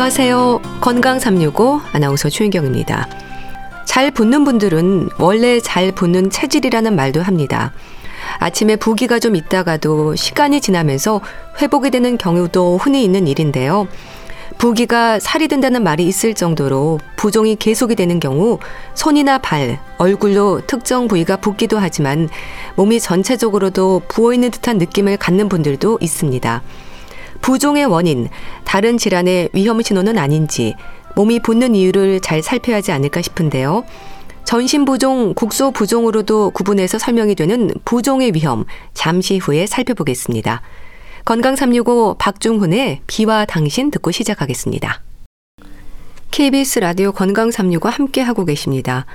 안녕하세요. 건강 365 아나운서 최윤경입니다. 잘 붓는 분들은 원래 잘 붓는 체질이라는 말도 합니다. 아침에 부기가 좀 있다가도 시간이 지나면서 회복이 되는 경우도 흔히 있는 일인데요. 부기가 살이 든다는 말이 있을 정도로 부종이 계속이 되는 경우 손이나 발, 얼굴로 특정 부위가 붓기도 하지만 몸이 전체적으로도 부어있는 듯한 느낌을 갖는 분들도 있습니다. 부종의 원인, 다른 질환의 위험 신호는 아닌지 몸이 붓는 이유를 잘 살펴야 하지 않을까 싶은데요. 전신부종, 국소부종으로도 구분해서 설명이 되는 부종의 위험, 잠시 후에 살펴보겠습니다. 건강 365 박중훈의 비와 당신 듣고 시작하겠습니다. KBS 라디오 건강 365 함께 하고 계십니다.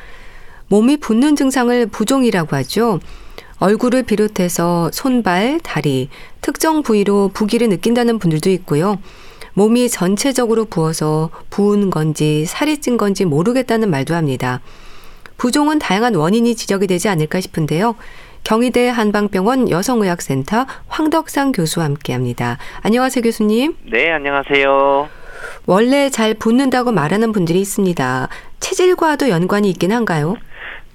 몸이 붓는 증상을 부종이라고 하죠. 얼굴을 비롯해서 손발, 다리, 특정 부위로 부기를 느낀다는 분들도 있고요. 몸이 전체적으로 부어서 부은 건지 살이 찐 건지 모르겠다는 말도 합니다. 부종은 다양한 원인이 지적이 되지 않을까 싶은데요. 경희대 한방병원 여성의학센터 황덕상 교수와 함께 합니다. 안녕하세요, 교수님. 네, 안녕하세요. 원래 잘 붓는다고 말하는 분들이 있습니다. 체질과도 연관이 있긴 한가요?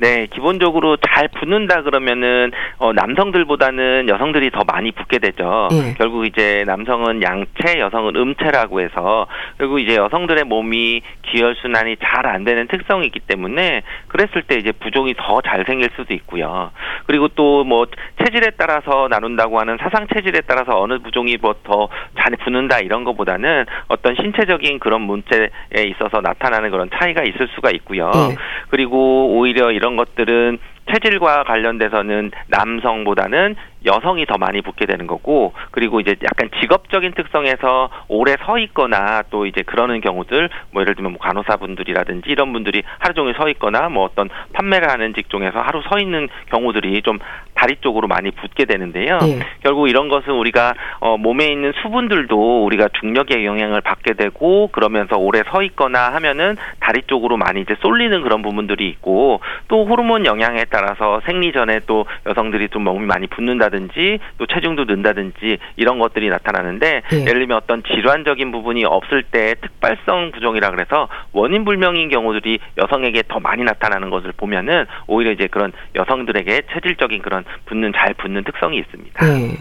네, 기본적으로 잘 붓는다 그러면은 어, 남성들보다는 여성들이 더 많이 붓게 되죠. 예. 결국 이제 남성은 양체, 여성은 음체라고 해서 그리고 이제 여성들의 몸이 기혈 순환이 잘 안 되는 특성이 있기 때문에 그랬을 때 이제 부종이 더 잘 생길 수도 있고요. 그리고 또 뭐 체질에 따라서 나눈다고 하는 사상 체질에 따라서 어느 부종이 뭐 더잘 붓는다 이런 것보다는 어떤 신체적인 그런 문제에 있어서 나타나는 그런 차이가 있을 수가 있고요. 예. 그리고 오히려 이런 이런 것들은 체질과 관련돼서는 남성보다는 여성이 더 많이 붙게 되는 거고 그리고 이제 약간 직업적인 특성에서 오래 서 있거나 또 이제 그러는 경우들 뭐 예를 들면 뭐 간호사분들이라든지 이런 분들이 하루 종일 서 있거나 뭐 어떤 판매를 하는 직종에서 하루 서 있는 경우들이 좀 다리 쪽으로 많이 붙게 되는데요. 네. 결국 이런 것은 우리가 어 몸에 있는 수분들도 우리가 중력의 영향을 받게 되고 그러면서 오래 서 있거나 하면은 다리 쪽으로 많이 이제 쏠리는 그런 부분들이 있고 또 호르몬 영향에 따라서 생리 전에 또 여성들이 좀 몸이 많이 붓는다 든지 또 체중도 는다든지 이런 것들이 나타나는데 네. 예를 들면 어떤 질환적인 부분이 없을 때 특발성 부종이라 그래서 원인 불명인 경우들이 여성에게 더 많이 나타나는 것을 보면은 오히려 이제 그런 여성들에게 체질적인 그런 붓는 잘 붓는 특성이 있습니다. 네.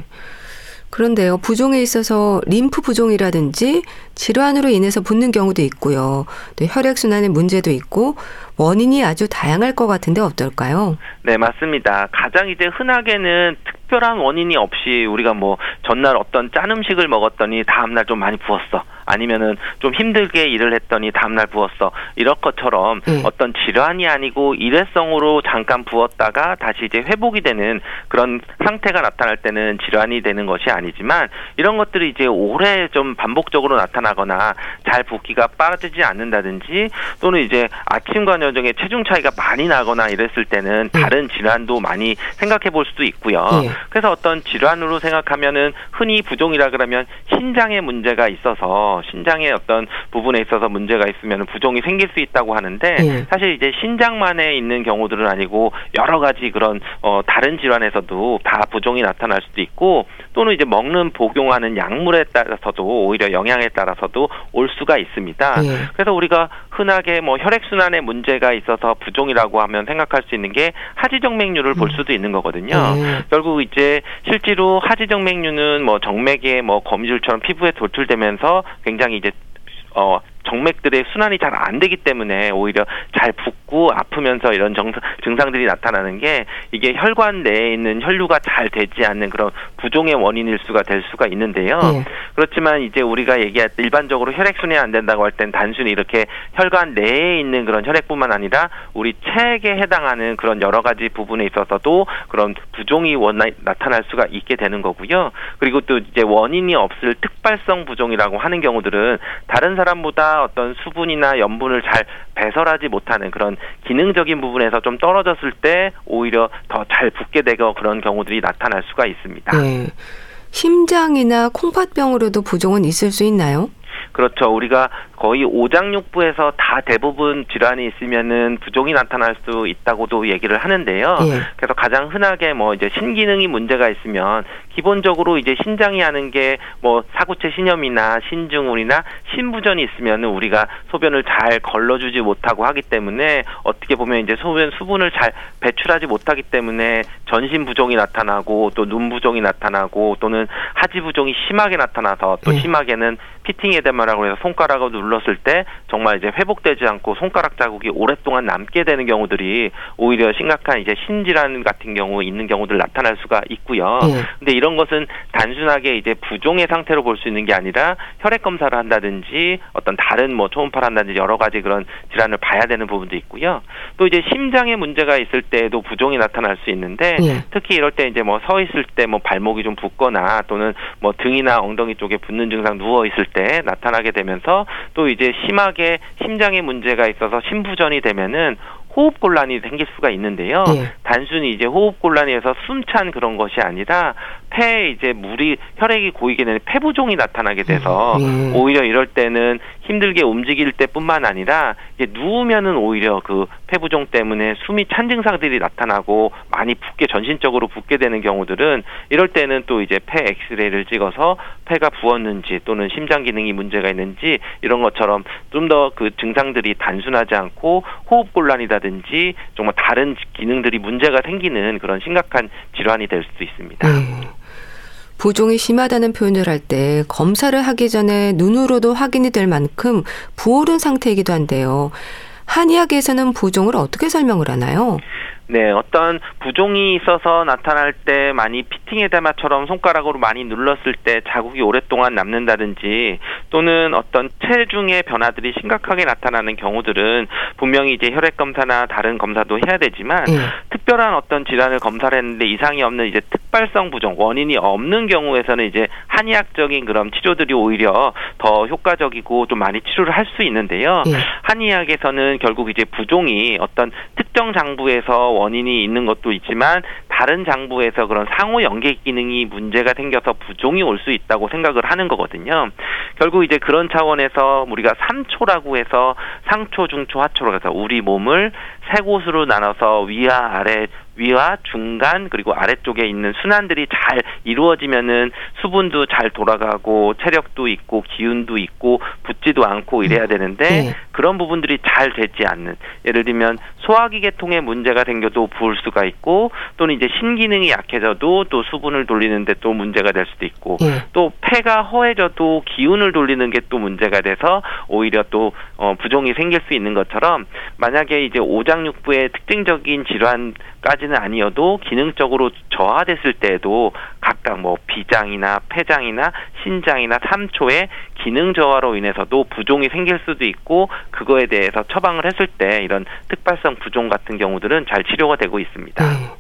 그런데요, 부종에 있어서 림프 부종이라든지 질환으로 인해서 붓는 경우도 있고요. 또 혈액순환의 문제도 있고 원인이 아주 다양할 것 같은데 어떨까요? 네, 맞습니다. 가장 이제 흔하게는 특별한 원인이 없이 우리가 뭐 전날 어떤 짠 음식을 먹었더니 다음날 좀 많이 부었어. 아니면은 좀 힘들게 일을 했더니 다음날 부었어. 이런 것처럼 네. 어떤 질환이 아니고 일회성으로 잠깐 부었다가 다시 이제 회복이 되는 그런 상태가 나타날 때는 질환이 되는 것이 아니지만 이런 것들이 이제 오래 좀 반복적으로 나타나거나 잘 붓기가 빠지지 않는다든지 또는 이제 아침과 저녁에 체중 차이가 많이 나거나 이랬을 때는 네. 다른 질환도 많이 생각해 볼 수도 있고요. 네. 그래서 어떤 질환으로 생각하면은 흔히 부종이라 그러면 신장에 문제가 있어서 신장의 어떤 부분에 있어서 문제가 있으면 부종이 생길 수 있다고 하는데 네. 사실 이제 신장만에 있는 경우들은 아니고 여러 가지 그런 어 다른 질환에서도 다 부종이 나타날 수도 있고 또는 이제 먹는 복용하는 약물에 따라서도 오히려 영향에 따라서도 올 수가 있습니다. 네. 그래서 우리가 흔하게 뭐 혈액 순환에 문제 가 있어서 부종이라고 하면 생각할 수 있는 게 하지정맥류를 볼 음. 수도 있는 거거든요. 네. 결국 이제 실제로 하지정맥류는 뭐 정맥에 뭐 거미줄처럼 피부에 돌출되면서 굉장히 이제 어 정맥들의 순환이 잘 안 되기 때문에 오히려 잘 붓고 아프면서 이런 정상, 증상들이 나타나는 게 이게 혈관 내에 있는 혈류가 잘 되지 않는 그런 부종의 원인일 수가 될 수가 있는데요. 네. 그렇지만 이제 우리가 얘기할 때 일반적으로 혈액 순환이 안 된다고 할 땐 단순히 이렇게 혈관 내에 있는 그런 혈액뿐만 아니라 우리 체액에 해당하는 그런 여러 가지 부분에 있어서도 그런 부종이 원나, 나타날 수가 있게 되는 거고요. 그리고 또 이제 원인이 없을 특발성 부종이라고 하는 경우들은 다른 사람보다 어떤 수분이나 염분을 잘 배설하지 못하는 그런 기능적인 부분에서 좀 떨어졌을 때 오히려 더 잘 붓게 되고 그런 경우들이 나타날 수가 있습니다. 네. 심장이나 콩팥병으로도 부종은 있을 수 있나요? 그렇죠. 우리가 거의 오장육부에서 다 대부분 질환이 있으면은 부종이 나타날 수 있다고도 얘기를 하는데요. 예. 그래서 가장 흔하게 뭐 이제 신기능이 문제가 있으면 기본적으로 이제 신장이 하는 게 뭐 사구체 신염이나 신증울이나 신부전이 있으면 우리가 소변을 잘 걸러주지 못하고 하기 때문에 어떻게 보면 이제 소변 수분을 잘 배출하지 못하기 때문에 전신 부종이 나타나고 또 눈 부종이 나타나고 또는 하지 부종이 심하게 나타나서 또 예. 심하게는 피팅 에데마라고 해서 손가락을 눌렀을 때 정말 이제 회복되지 않고 손가락 자국이 오랫동안 남게 되는 경우들이 오히려 심각한 이제 신질환 같은 경우 있는 경우들 나타날 수가 있고요. 예. 근데 이런 것은 단순하게 이제 부종의 상태로 볼 수 있는 게 아니라 혈액 검사를 한다든지 어떤 다른 뭐 초음파를 한다든지 여러 가지 그런 질환을 봐야 되는 부분도 있고요. 또 이제 심장에 문제가 있을 때도 부종이 나타날 수 있는데 예. 특히 이럴 때 이제 뭐 서 있을 때 뭐 발목이 좀 붓거나 또는 뭐 등이나 엉덩이 쪽에 붓는 증상 누워 있을 때때 나타나게 되면서 또 이제 심하게 심장에 문제가 있어서 심부전이 되면은 호흡 곤란이 생길 수가 있는데요. 예. 단순히 이제 호흡 곤란이어서 숨찬 그런 것이 아니라 폐에 이제 물이 혈액이 고이게 되는 폐부종이 나타나게 돼서 예. 오히려 이럴 때는 힘들게 움직일 때뿐만 아니라 이제 누우면은 오히려 그 폐부종 때문에 숨이 찬 증상들이 나타나고 많이 붓게 전신적으로 붓게 되는 경우들은 이럴 때는 또 이제 폐 엑스레이를 찍어서 폐가 부었는지 또는 심장 기능이 문제가 있는지 이런 것처럼 좀 더 그 증상들이 단순하지 않고 호흡 곤란이라든지 정말 다른 기능들이 문제가 생기는 그런 심각한 질환이 될 수도 있습니다. 음. 부종이 심하다는 표현을 할 때 검사를 하기 전에 눈으로도 확인이 될 만큼 부어오른 상태이기도 한데요. 한의학에서는 부종을 어떻게 설명을 하나요? 네, 어떤 부종이 있어서 나타날 때 많이 피팅에다마처럼 손가락으로 많이 눌렀을 때 자국이 오랫동안 남는다든지 또는 어떤 체중의 변화들이 심각하게 나타나는 경우들은 분명히 이제 혈액 검사나 다른 검사도 해야 되지만 네. 특별한 어떤 질환을 검사를 했는데 이상이 없는 이제 특 발성 부종 원인이 없는 경우에서는 이제 한의학적인 그런 치료들이 오히려 더 효과적이고 좀 많이 치료를 할 수 있는데요. 네. 한의학에서는 결국 이제 부종이 어떤 특정 장부에서 원인이 있는 것도 있지만 다른 장부에서 그런 상호 연계 기능이 문제가 생겨서 부종이 올 수 있다고 생각을 하는 거거든요. 결국 이제 그런 차원에서 우리가 3초라고 해서 상초, 중초, 하초로 해서 우리 몸을 세 곳으로 나눠서 위와 아래 위와 중간 그리고 아래쪽에 있는 순환들이 잘 이루어지면은 수분도 잘 돌아가고 체력도 있고 기운도 있고 붓지도 않고 이래야 음. 되는데 네. 그런 부분들이 잘 되지 않는 예를 들면 소화기 계통에 문제가 생겨도 부을 수가 있고 또는 이제 신기능이 약해져도 또 수분을 돌리는데 또 문제가 될 수도 있고 네. 또 폐가 허해져도 기운을 돌리는 게 또 문제가 돼서 오히려 또 어, 부종이 생길 수 있는 것처럼 만약에 이제 오장육부의 특징적인 질환까지는 아니어도 기능적으로 저하됐을 때에도 각각 뭐 비장이나 폐장이나 신장이나 삼초의 기능 저하로 인해서도 부종이 생길 수도 있고 그거에 대해서 처방을 했을 때 이런 특발성 부종 같은 경우들은 잘 치료가 되고 있습니다. 네.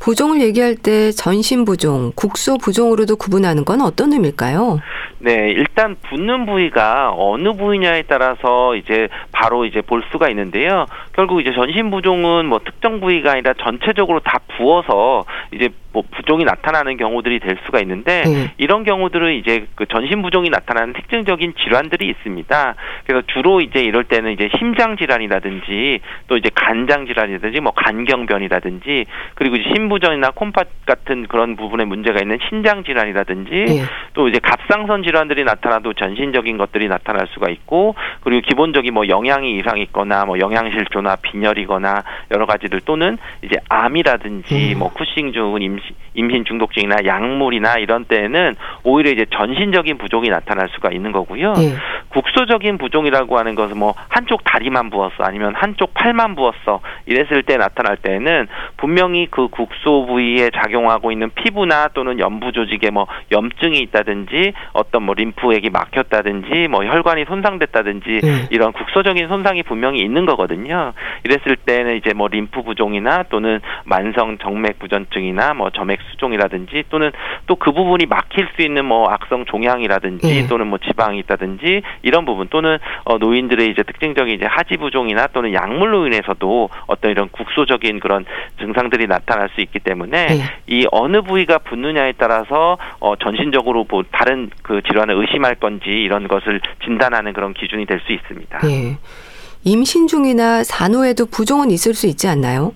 부종을 얘기할 때 전신 부종, 국소 부종으로도 구분하는 건 어떤 의미일까요? 네, 일단 붓는 부위가 어느 부위냐에 따라서 이제 바로 이제 볼 수가 있는데요. 결국 이제 전신 부종은 뭐 특정 부위가 아니라 전체적으로 다 부어서 이제 뭐 부종이 나타나는 경우들이 될 수가 있는데 네. 이런 경우들은 이제 그 전신 부종이 나타나는 특징적인 질환들이 있습니다. 그래서 주로 이제 이럴 때는 이제 심장 질환이라든지 또 이제 간장 질환이라든지 뭐 간경변이라든지 그리고 이제 신부전이나 콤팥 같은 그런 부분에 문제가 있는 신장 질환이라든지 네. 또 이제 갑상선 질환들이 나타나도 전신적인 것들이 나타날 수가 있고 그리고 기본적인 뭐 영양이 이상 있거나 뭐 영양실조나 빈혈이거나 여러 가지들 또는 이제 암이라든지 음. 뭐 쿠싱 증후군 임신, 임신 중독증이나 약물이나 이런 때에는 오히려 이제 전신적인 부종이 나타날 수가 있는 거고요. 네. 국소적인 부종이라고 하는 것은 뭐 한쪽 다리만 부었어 아니면 한쪽 팔만 부었어 이랬을 때 나타날 때에는 분명히 그 국소 부위에 작용하고 있는 피부나 또는 연부 조직에 뭐 염증이 있다든지 어떤 뭐 림프액이 막혔다든지 뭐 혈관이 손상됐다든지 네. 이런 국소적인 손상이 분명히 있는 거거든요. 이랬을 때는 이제 뭐 림프 부종이나 또는 만성 정맥 부전증이나 뭐뭐 점액 수종이라든지 또는 또 그 부분이 막힐 수 있는 뭐 악성 종양이라든지 예. 또는 뭐 지방이 있다든지 이런 부분 또는 어 노인들의 이제 특징적인 이제 하지 부종이나 또는 약물로 인해서도 어떤 이런 국소적인 그런 증상들이 나타날 수 있기 때문에 예. 이 어느 부위가 붓느냐에 따라서 어 전신적으로 뭐 다른 그 질환을 의심할 건지 이런 것을 진단하는 그런 기준이 될 수 있습니다. 예. 임신 중이나 산후에도 부종은 있을 수 있지 않나요?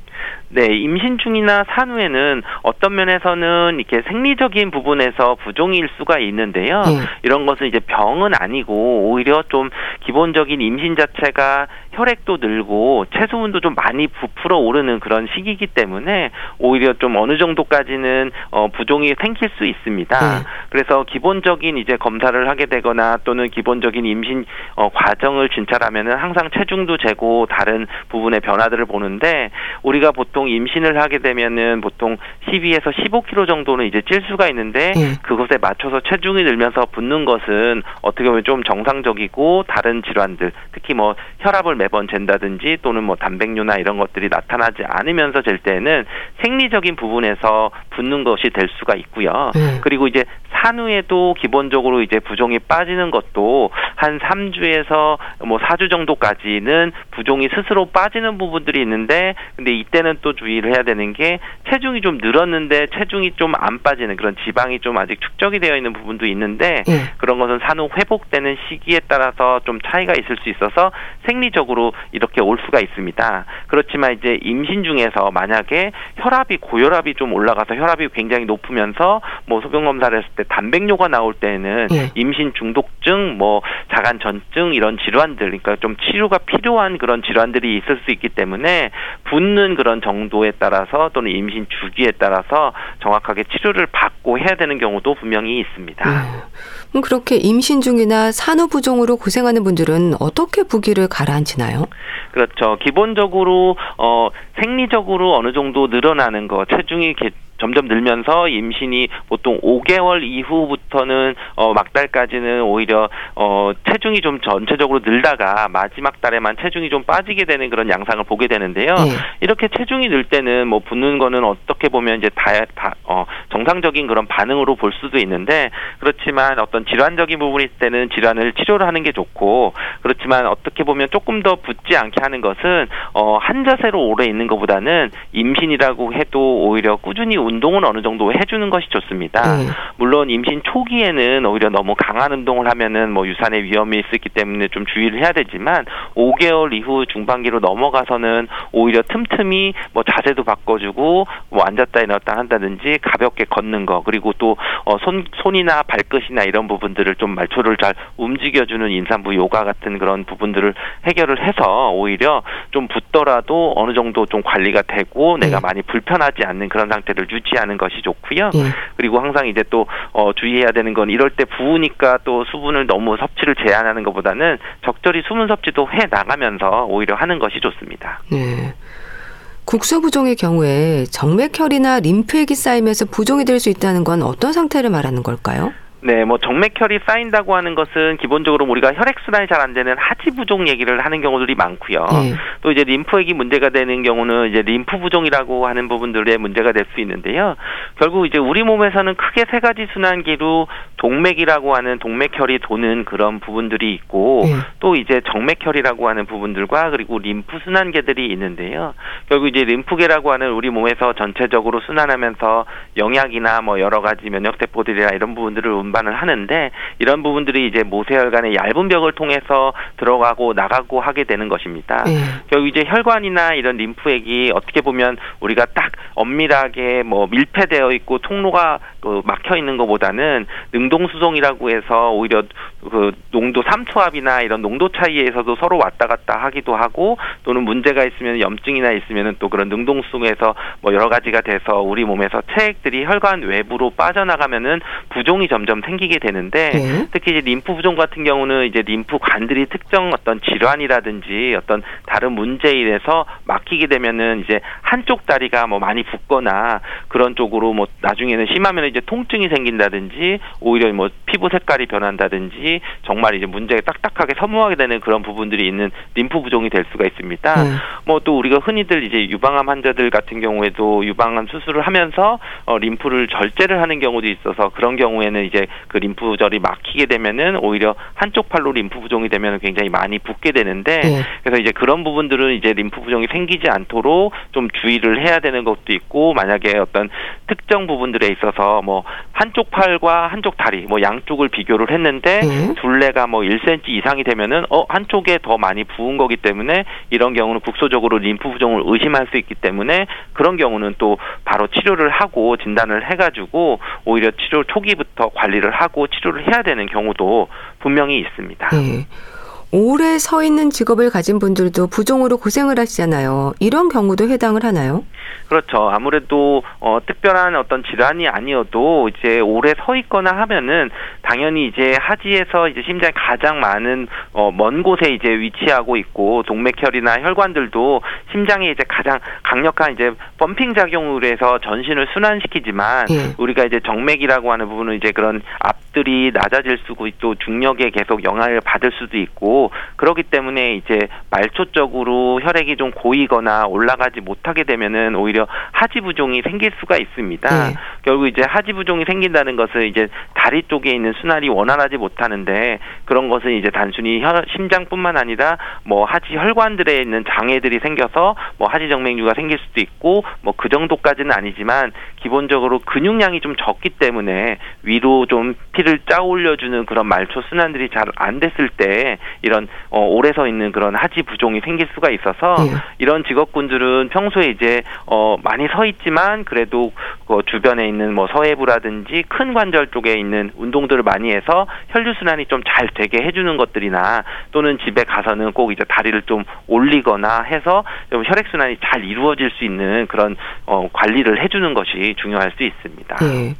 네, 임신 중이나 산후에는 어떤 면에서는 이렇게 생리적인 부분에서 부종일 수가 있는데요. 네. 이런 것은 이제 병은 아니고 오히려 좀 기본적인 임신 자체가 혈액도 늘고 체수분도 좀 많이 부풀어 오르는 그런 시기이기 때문에 오히려 좀 어느 정도까지는 어, 부종이 생길 수 있습니다. 네. 그래서 기본적인 이제 검사를 하게 되거나 또는 기본적인 임신 어, 과정을 진찰하면은 항상 체중도 재고 다른 부분의 변화들을 보는데 우리가 보통 임신을 하게 되면은 보통 12에서 15kg 정도는 이제 찔 수가 있는데 네. 그것에 맞춰서 체중이 늘면서 붙는 것은 어떻게 보면 좀 정상적이고 다른 질환들 특히 뭐 혈압을 매번 잰다든지 또는 뭐 단백뇨나 이런 것들이 나타나지 않으면서 잴 때는 생리적인 부분에서 붙는 것이 될 수가 있고요. 네. 그리고 이제 산후에도 기본적으로 이제 부종이 빠지는 것도 한 3주에서 뭐 4주 정도까지는 부종이 스스로 빠지는 부분들이 있는데 근데 이때는 또 주의를 해야 되는 게 체중이 좀 늘었는데 체중이 좀 안 빠지는 그런 지방이 좀 아직 축적이 되어 있는 부분도 있는데 네. 그런 것은 산후 회복되는 시기에 따라서 좀 차이가 있을 수 있어서 생리적으로 이렇게 올 수가 있습니다. 그렇지만 이제 임신 중에서 만약에 혈압이 고혈압이 좀 올라가서 혈압이 굉장히 높으면서 뭐 소변 검사를 했을 때 단백뇨가 나올 때는 예. 임신 중독증, 뭐 자간 전증 이런 질환들, 그러니까 좀 치료가 필요한 그런 질환들이 있을 수 있기 때문에 붓는 그런 정도에 따라서 또는 임신 주기에 따라서 정확하게 치료를 받고 해야 되는 경우도 분명히 있습니다. 음, 그렇게 임신 중이나 산후부종으로 고생하는 분들은 어떻게 부기를 가라앉히나요? 그렇죠. 기본적으로 어 생리적으로 어느 정도 늘어나는 거, 체중이 점점 늘면서 임신이 보통 5개월 이후부터는 어 막달까지는 오히려 어 체중이 좀 전체적으로 늘다가 마지막 달에만 체중이 좀 빠지게 되는 그런 양상을 보게 되는데요. 네. 이렇게 체중이 늘 때는 뭐 붓는 거는 어떻게 보면 이제 다, 다 어, 정상적인 그런 반응으로 볼 수도 있는데 그렇지만 어떤 질환적인 있을 때는 질환을 치료를 하는 게 좋고 그렇지만 어떻게 보면 조금 더 붓지 않게 하는 것은 어, 한 자세로 오래 있는 것보다는 임신이라고 해도 오히려 꾸준히 운 동은 어느 정도 해주는 것이 좋습니다. 네. 물론 임신 초기에는 오히려 너무 강한 운동을 하면은 뭐 유산의 위험이 있기 때문에 좀 주의를 해야 되지만 5개월 이후 중반기로 넘어가서는 오히려 틈틈이 뭐 자세도 바꿔주고 뭐 앉았다 일어났다 한다든지 가볍게 걷는 거 그리고 또손 어 손이나 발끝이나 이런 부분들을 좀 말초를 잘 움직여주는 인산부 요가 같은 그런 부분들을 해결을 해서 오히려 좀 붓더라도 어느 정도 좀 관리가 되고 내가 네. 많이 불편하지 않는 그런 상태를 유지하는 것이 좋고요. 예. 그리고 항상 이제 또 어, 주의해야 되는 건 이럴 때 부으니까 또 수분을 너무 섭취를 제한하는 것보다는 적절히 수분 섭취도 해 나가면서 오히려 하는 것이 좋습니다. 네. 국소 부종의 경우에 정맥혈이나 림프액이 쌓이면서 부종이 될 수 있다는 건 어떤 상태를 말하는 걸까요? 네, 뭐 정맥혈이 쌓인다고 하는 것은 기본적으로 우리가 혈액 순환이 잘 안 되는 하지 부종 얘기를 하는 경우들이 많고요. 네. 또 이제 림프액이 문제가 되는 경우는 이제 림프 부종이라고 하는 부분들의 문제가 될 수 있는데요. 결국 이제 우리 몸에서는 크게 세 가지 순환기로 동맥이라고 하는 동맥혈이 도는 그런 부분들이 있고 네. 또 이제 정맥혈이라고 하는 부분들과 그리고 림프 순환계들이 있는데요. 결국 이제 림프계라고 하는 우리 몸에서 전체적으로 순환하면서 영약이나 뭐 여러 가지 면역 세포들이나 이런 부분들을 운반을 하는데 이런 부분들이 이제 모세혈관의 얇은 벽을 통해서 들어가고 나가고 하게 되는 것입니다. 네. 결국 이제 혈관이나 이런 림프액이 어떻게 보면 우리가 딱 엄밀하게 뭐 밀폐되어 있고 통로가 그 막혀 있는 것보다는 능동수송이라고 해서 오히려 그 농도 삼투압이나 이런 농도 차이에서도 서로 왔다 갔다 하기도 하고 또는 문제가 있으면 염증이나 있으면은 또 그런 능동수송에서 뭐 여러 가지가 돼서 우리 몸에서 체액들이 혈관 외부로 빠져나가면은 부종이 점점 생기게 되는데 네. 특히 이제 림프 부종 같은 경우는 이제 림프 관들이 특정 어떤 질환이라든지 어떤 다른 문제에 인해서 막히게 되면은 이제 한쪽 다리가 뭐 많이 붓거나 그런 쪽으로 뭐 나중에는 심하면 이제 통증이 생긴다든지 오히려 뭐 피부 색깔이 변한다든지 정말 이제 문제가 딱딱하게 서무하게 되는 그런 부분들이 있는 림프 부종이 될 수가 있습니다. 네. 뭐또 우리가 흔히들 이제 유방암 환자들 같은 경우에도 유방암 수술을 하면서 어 림프를 절제를 하는 경우도 있어서 그런 경우에는 이제 그 림프절이 막히게 되면은 오히려 한쪽 팔로 림프 부종이 되면 굉장히 많이 붓게 되는데 네. 그래서 이제 그런 부분들은 이제 림프 부종이 생기지 않도록 좀 주의를 해야 되는 것도 있고 만약에 어떤 특정 부분들에 있어서 뭐 한쪽 팔과 한쪽 다리 뭐 양쪽을 비교를 했는데 네. 둘레가 뭐 1cm 이상이 되면은 어 한쪽에 더 많이 부은 거기 때문에 이런 경우는 국소적으로 림프 부종을 의심할 수 있기 때문에 그런 경우는 또 바로 치료를 하고 진단을 해가지고 오히려 치료 초기부터 관리를 하고 치료를 해야 되는 경우도 분명히 있습니다. 네. 오래 서 있는 직업을 가진 분들도 부종으로 고생을 하시잖아요. 이런 경우도 해당을 하나요? 그렇죠. 아무래도 어, 특별한 어떤 질환이 아니어도 이제 오래 서 있거나 하면은 당연히 이제 하지에서 이제 심장이 가장 많은 어, 먼 곳에 이제 위치하고 있고 동맥혈이나 혈관들도 심장에 이제 가장 강력한 이제 펌핑 작용으로 해서 전신을 순환시키지만 예. 우리가 이제 정맥이라고 하는 부분은 이제 그런 앞들이 낮아질 수고 또 중력에 계속 영향을 받을 수도 있고 그렇기 때문에 이제 말초적으로 혈액이 좀 고이거나 올라가지 못하게 되면은 오히려 하지 부종이 생길 수가 있습니다. 네. 결국 이제 하지 부종이 생긴다는 것은 이제 다리 쪽에 있는 순환이 원활하지 못하는데 그런 것은 이제 단순히 혈, 심장뿐만 아니라 뭐 하지 혈관들에 있는 장애들이 생겨서 뭐 하지 정맥류가 생길 수도 있고 뭐 그 정도까지는 아니지만 기본적으로 근육량이 좀 적기 때문에 위로 좀 피를 짜 올려주는 그런 말초 순환들이 잘 안 됐을 때 이런 어, 오래 서 있는 그런 하지 부종이 생길 수가 있어서 네. 이런 직업군들은 평소에 이제 어 많이 서 있지만 그래도 그 주변에 있는 뭐 서해부라든지 큰 관절 쪽에 있는 운동들을 많이 해서 혈류 순환이 좀 잘 되게 해주는 것들이나 또는 집에 가서는 꼭 이제 다리를 좀 올리거나 해서 좀 혈액 순환이 잘 이루어질 수 있는 그런 어, 관리를 해주는 것이 중요할 수 있습니다. 네.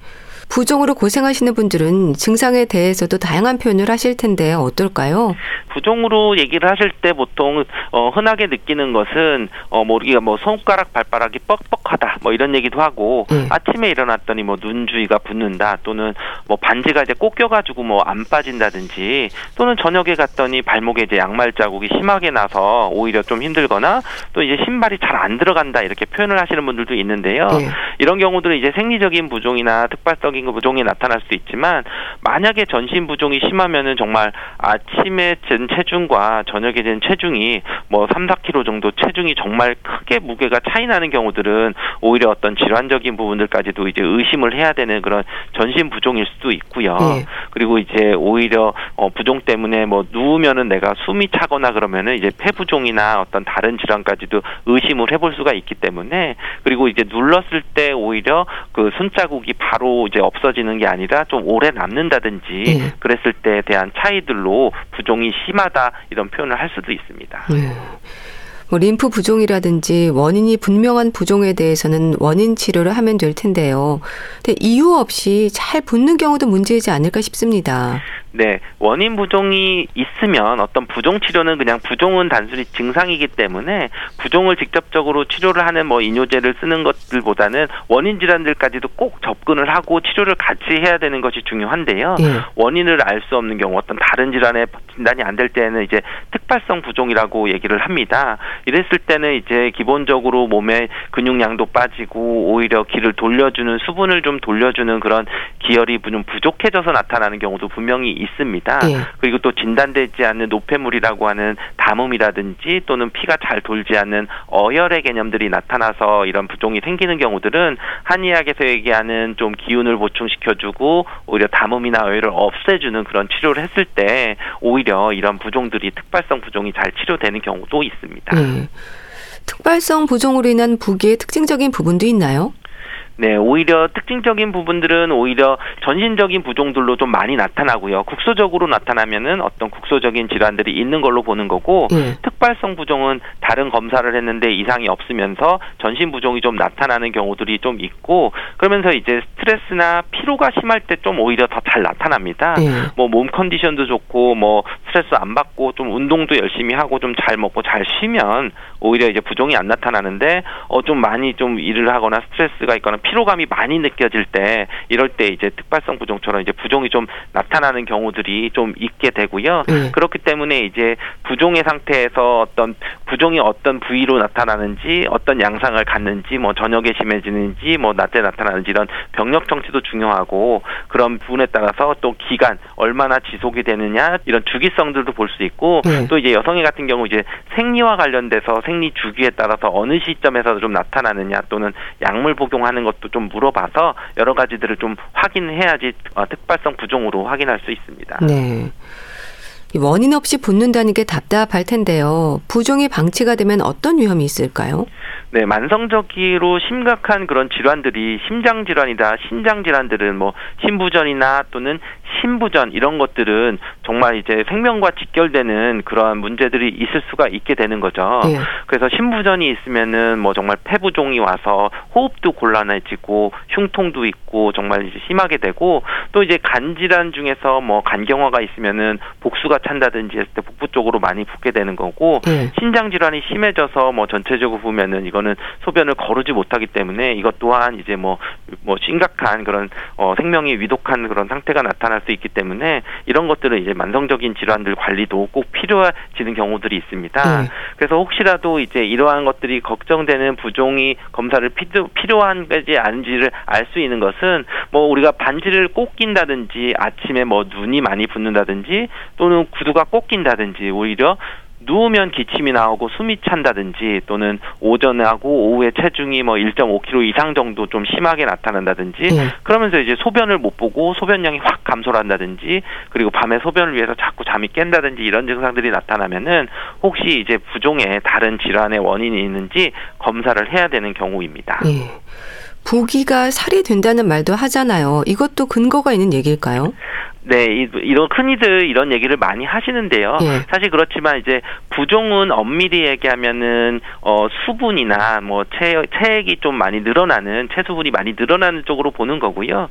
부종으로 고생하시는 분들은 증상에 대해서도 다양한 표현을 하실 텐데 어떨까요? 부종으로 얘기를 하실 때 보통 어, 흔하게 느끼는 것은 어, 뭐 우리가 뭐 손가락 발바닥이 뻑뻑하다 뭐 이런 얘기도 하고 네. 아침에 일어났더니 뭐 눈 주위가 붓는다 또는 뭐 반지가 이제 꽂혀가지고 뭐 안 빠진다든지 또는 저녁에 갔더니 발목에 이제 양말 자국이 심하게 나서 오히려 좀 힘들거나 또 이제 신발이 잘 안 들어간다 이렇게 표현을 하시는 분들도 있는데요. 네. 이런 경우들은 이제 생리적인 부종이나 특발 적인 부종이 나타날 수 있지만 만약에 전신 부종이 심하면은 정말 아침에 든 체중과 저녁에 된 체중이 뭐 3, 4kg 정도 체중이 정말 크게 무게가 차이 나는 경우들은 오히려 어떤 질환적인 부분들까지도 이제 의심을 해야 되는 그런 전신 부종일 수도 있고요. 네. 그리고 이제 오히려 어 부종 때문에 뭐 누우면은 내가 숨이 차거나 그러면은 이제 폐부종이나 어떤 다른 질환까지도 의심을 해볼 수가 있기 때문에 그리고 이제 눌렀을 때 오히려 그 손자국이 바로 이제 없어지는 게 아니라 좀 오래 남는다든지 네. 그랬을 때에 대한 차이들로 부종이 심 심하다 이런 표현을 할 수도 있습니다. 네. 뭐 림프 부종이라든지 원인이 분명한 부종에 대해서는 원인 치료를 하면 될 텐데요. 근데 이유 없이 잘 붓는 경우도 문제이지 않을까 싶습니다. 네, 원인 부종이 있으면 어떤 부종 치료는 그냥 부종은 단순히 증상이기 때문에 부종을 직접적으로 치료를 하는 뭐 이뇨제를 쓰는 것들보다는 원인 질환들까지도 꼭 접근을 하고 치료를 같이 해야 되는 것이 중요한데요. 네. 원인을 알 수 없는 경우 어떤 다른 질환에 진단이 안 될 때는 이제 특발성 부종이라고 얘기를 합니다. 이랬을 때는 이제 기본적으로 몸에 근육량도 빠지고 오히려 기를 돌려주는 수분을 좀 돌려주는 그런 기혈이 좀 부족해져서 나타나는 경우도 분명히 있습니다. 예. 그리고 또 진단되지 않는 노폐물이라고 하는 담음이라든지 또는 피가 잘 돌지 않는 어혈의 개념들이 나타나서 이런 부종이 생기는 경우들은 한의학에서 얘기하는 좀 기운을 보충시켜주고 오히려 담음이나 어혈을 없애주는 그런 치료를 했을 때 오히려 이런 부종들이 특발성 부종이 잘 치료되는 경우도 있습니다. 예. 특발성 부종으로 인한 부기의 특징적인 부분도 있나요? 네, 오히려 특징적인 부분들은 오히려 전신적인 부종들로 좀 많이 나타나고요. 국소적으로 나타나면은 어떤 국소적인 질환들이 있는 걸로 보는 거고 네. 특발성 부종은 다른 검사를 했는데 이상이 없으면서 전신 부종이 좀 나타나는 경우들이 좀 있고 그러면서 이제 스트레스나 피로가 심할 때 좀 오히려 더 잘 나타납니다. 네. 뭐몸 컨디션도 좋고 뭐 스트레스 안 받고 좀 운동도 열심히 하고 좀 잘 먹고 잘 쉬면 오히려 이제 부종이 안 나타나는데 어 좀 많이 좀 일을 하거나 스트레스가 있거나 피로감이 많이 느껴질 때 이럴 때 이제 특발성 부종처럼 이제 부종이 좀 나타나는 경우들이 좀 있게 되고요. 네. 그렇기 때문에 이제 부종의 상태에서 어떤 부종이 어떤 부위로 나타나는지 어떤 양상을 갖는지 뭐 저녁에 심해지는지 뭐 낮에 나타나는지 이런 병력 정치도 중요하고 그런 부분에 따라서 또 기간 얼마나 지속이 되느냐 이런 주기성 들도 볼 수 있고 네. 또 이제 여성의 같은 경우 이제 생리와 관련돼서 생리 주기에 따라서 어느 시점에서 좀 나타나느냐 또는 약물 복용하는 것도 좀 물어봐서 여러 가지들을 좀 확인해야지 어, 특발성 부종으로 확인할 수 있습니다. 네. 원인 없이 붓는다는 게 답답할 텐데요. 부종이 방치가 되면 어떤 위험이 있을까요? 네, 만성적으로 심각한 그런 질환들이 심장 질환이다, 신장 질환들은 뭐 심부전이나 또는 신부전 이런 것들은 정말 이제 생명과 직결되는 그러한 문제들이 있을 수가 있게 되는 거죠. 네. 그래서 신부전이 있으면은 뭐 정말 폐부종이 와서 호흡도 곤란해지고 흉통도 있고 정말 이제 심하게 되고 또 이제 간 질환 중에서 뭐 간경화가 있으면은 복수가 찬다든지 했을 때 복부 쪽으로 많이 붓게 되는 거고 네. 신장 질환이 심해져서 뭐 전체적으로 보면은 이거는 소변을 거르지 못하기 때문에 이것 또한 이제 뭐뭐 뭐 심각한 그런 어 생명이 위독한 그런 상태가 나타날 수 있기 때문에 이런 것들은 이제 만성적인 질환들 관리도 꼭 필요해지는 경우들이 있습니다. 네. 그래서 혹시라도 이제 이러한 것들이 걱정되는 부종이 검사를 필요, 필요한지 아닌지를 알 수 있는 것은 뭐 우리가 반지를 꼭 낀다든지 아침에 뭐 눈이 많이 붓는다든지 또는 구두가 꼭 낀다든지 오히려 누우면 기침이 나오고 숨이 찬다든지 또는 오전하고 오후에 체중이 뭐 1.5kg 이상 정도 좀 심하게 나타난다든지 네. 그러면서 이제 소변을 못 보고 소변량이 확 감소를 한다든지 그리고 밤에 소변을 위해서 자꾸 잠이 깬다든지 이런 증상들이 나타나면은 혹시 이제 부종의 다른 질환의 원인이 있는지 검사를 해야 되는 경우입니다. 네. 부기가 살이 된다는 말도 하잖아요. 이것도 근거가 있는 얘기일까요? 네, 이런 흔히들 이런 얘기를 많이 하시는데요. 예. 사실 그렇지만 이제 부종은 엄밀히 얘기하면은 어 수분이나 뭐 체, 체액이 좀 많이 늘어나는 체수분이 많이 늘어나는 쪽으로 보는 거고요.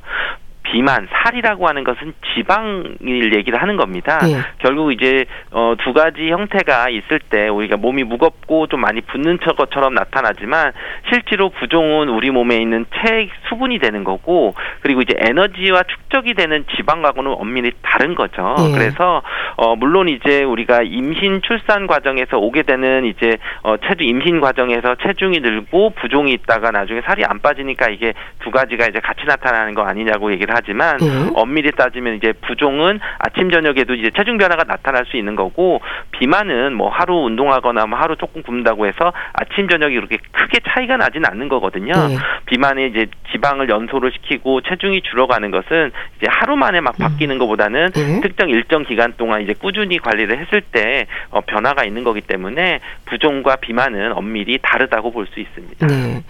비만, 살이라고 하는 것은 지방을 얘기를 하는 겁니다. 예. 결국 이제 어, 두 가지 형태가 있을 때 우리가 몸이 무겁고 좀 많이 붓는 것처럼 나타나지만 실제로 부종은 우리 몸에 있는 체 수분이 되는 거고 그리고 이제 에너지와 축적이 되는 지방하고는 엄밀히 다른 거죠. 예. 그래서 어, 물론 이제 우리가 임신 출산 과정에서 오게 되는 이제 어, 체중 임신 과정에서 체중이 늘고 부종이 있다가 나중에 살이 안 빠지니까 이게 두 가지가 이제 같이 나타나는 거 아니냐고 얘기를 하지만 네. 엄밀히 따지면 이제 부종은 아침 저녁에도 이제 체중 변화가 나타날 수 있는 거고 비만은 뭐 하루 운동하거나 뭐 하루 조금 굶는다고 해서 아침 저녁이 그렇게 크게 차이가 나지는 않는 거거든요. 네. 비만이 이제 지방을 연소를 시키고 체중이 줄어가는 것은 이제 하루 만에 막 음. 바뀌는 것보다는 네. 특정 일정 기간 동안 이제 꾸준히 관리를 했을 때 어, 변화가 있는 거기 때문에 부종과 비만은 엄밀히 다르다고 볼 수 있습니다. 네.